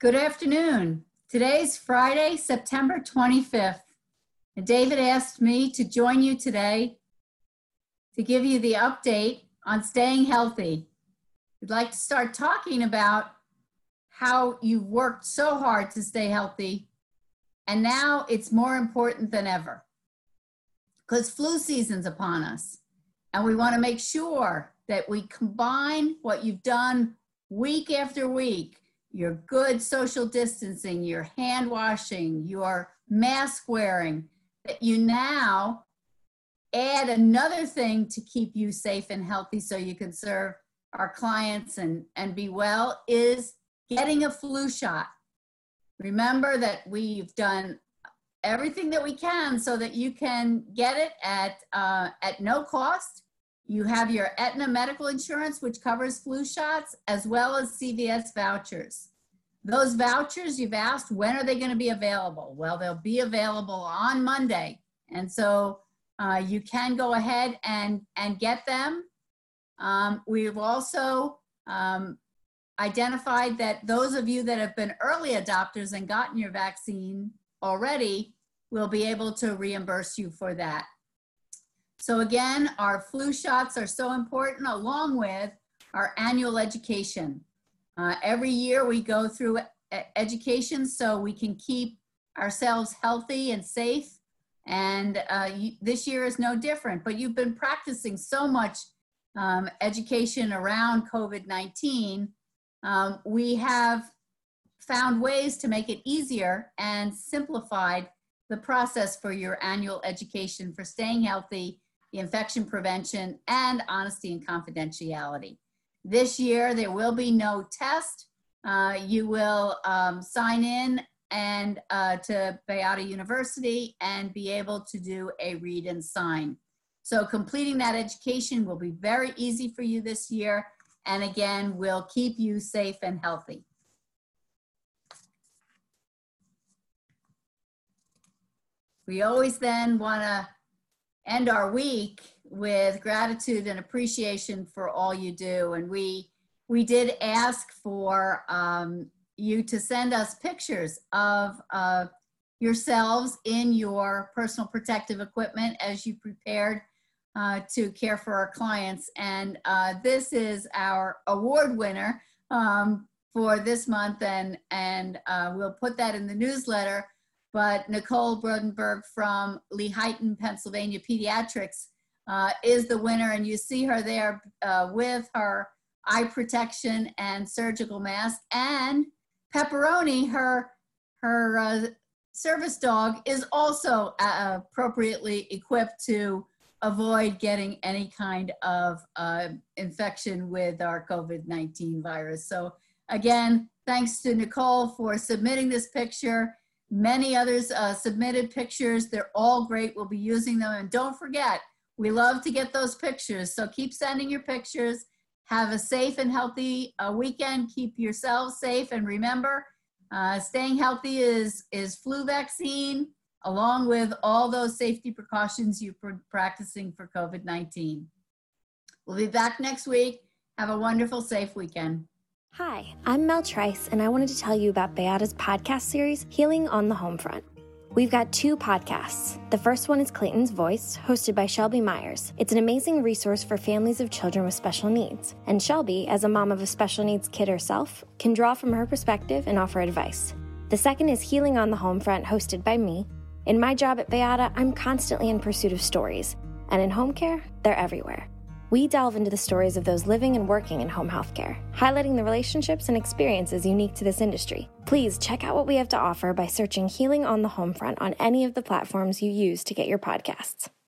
Good afternoon. Today's Friday, September 25th. And David asked me to join you today to give you the update on staying healthy. We'd like to start talking about how you've worked so hard to stay healthy, and now it's more important than ever because flu season's upon us. And we want to make sure that we combine what you've done week after week your good social distancing, your hand washing, your mask wearing, that you now add another thing to keep you safe and healthy so you can serve our clients and, and be well is getting a flu shot. Remember that we've done everything that we can so that you can get it at, uh, at no cost you have your Aetna medical insurance, which covers flu shots, as well as CVS vouchers. Those vouchers you've asked, when are they going to be available? Well, they'll be available on Monday. And so uh, you can go ahead and, and get them. Um, we've also um, identified that those of you that have been early adopters and gotten your vaccine already will be able to reimburse you for that. So again, our flu shots are so important along with our annual education. Uh, every year we go through education so we can keep ourselves healthy and safe. And uh, you, this year is no different, but you've been practicing so much um, education around COVID-19. Um, we have found ways to make it easier and simplified the process for your annual education for staying healthy infection prevention, and honesty and confidentiality. This year, there will be no test. Uh, you will um, sign in and uh, to Bayada University and be able to do a read and sign. So completing that education will be very easy for you this year. And again, will keep you safe and healthy. We always then want to end our week with gratitude and appreciation for all you do. And we we did ask for um, you to send us pictures of uh, yourselves in your personal protective equipment as you prepared uh, to care for our clients. And uh, this is our award winner um, for this month, and and uh, we'll put that in the newsletter but Nicole Brodenberg from Lehighton, Pennsylvania Pediatrics uh, is the winner. And you see her there uh, with her eye protection and surgical mask. And Pepperoni, her, her uh, service dog, is also uh, appropriately equipped to avoid getting any kind of uh, infection with our COVID-19 virus. So again, thanks to Nicole for submitting this picture Many others uh, submitted pictures. They're all great. We'll be using them. And don't forget, we love to get those pictures. So keep sending your pictures. Have a safe and healthy uh, weekend. Keep yourselves safe. And remember, uh, staying healthy is, is flu vaccine, along with all those safety precautions you're pr practicing for COVID-19. We'll be back next week. Have a wonderful, safe weekend. Hi, I'm Mel Trice, and I wanted to tell you about Bayada's podcast series, Healing on the Homefront. We've got two podcasts. The first one is Clayton's Voice, hosted by Shelby Myers. It's an amazing resource for families of children with special needs. And Shelby, as a mom of a special needs kid herself, can draw from her perspective and offer advice. The second is Healing on the Homefront, hosted by me. In my job at Beata, I'm constantly in pursuit of stories. And in home care, they're everywhere. We delve into the stories of those living and working in home healthcare, highlighting the relationships and experiences unique to this industry. Please check out what we have to offer by searching Healing on the Homefront on any of the platforms you use to get your podcasts.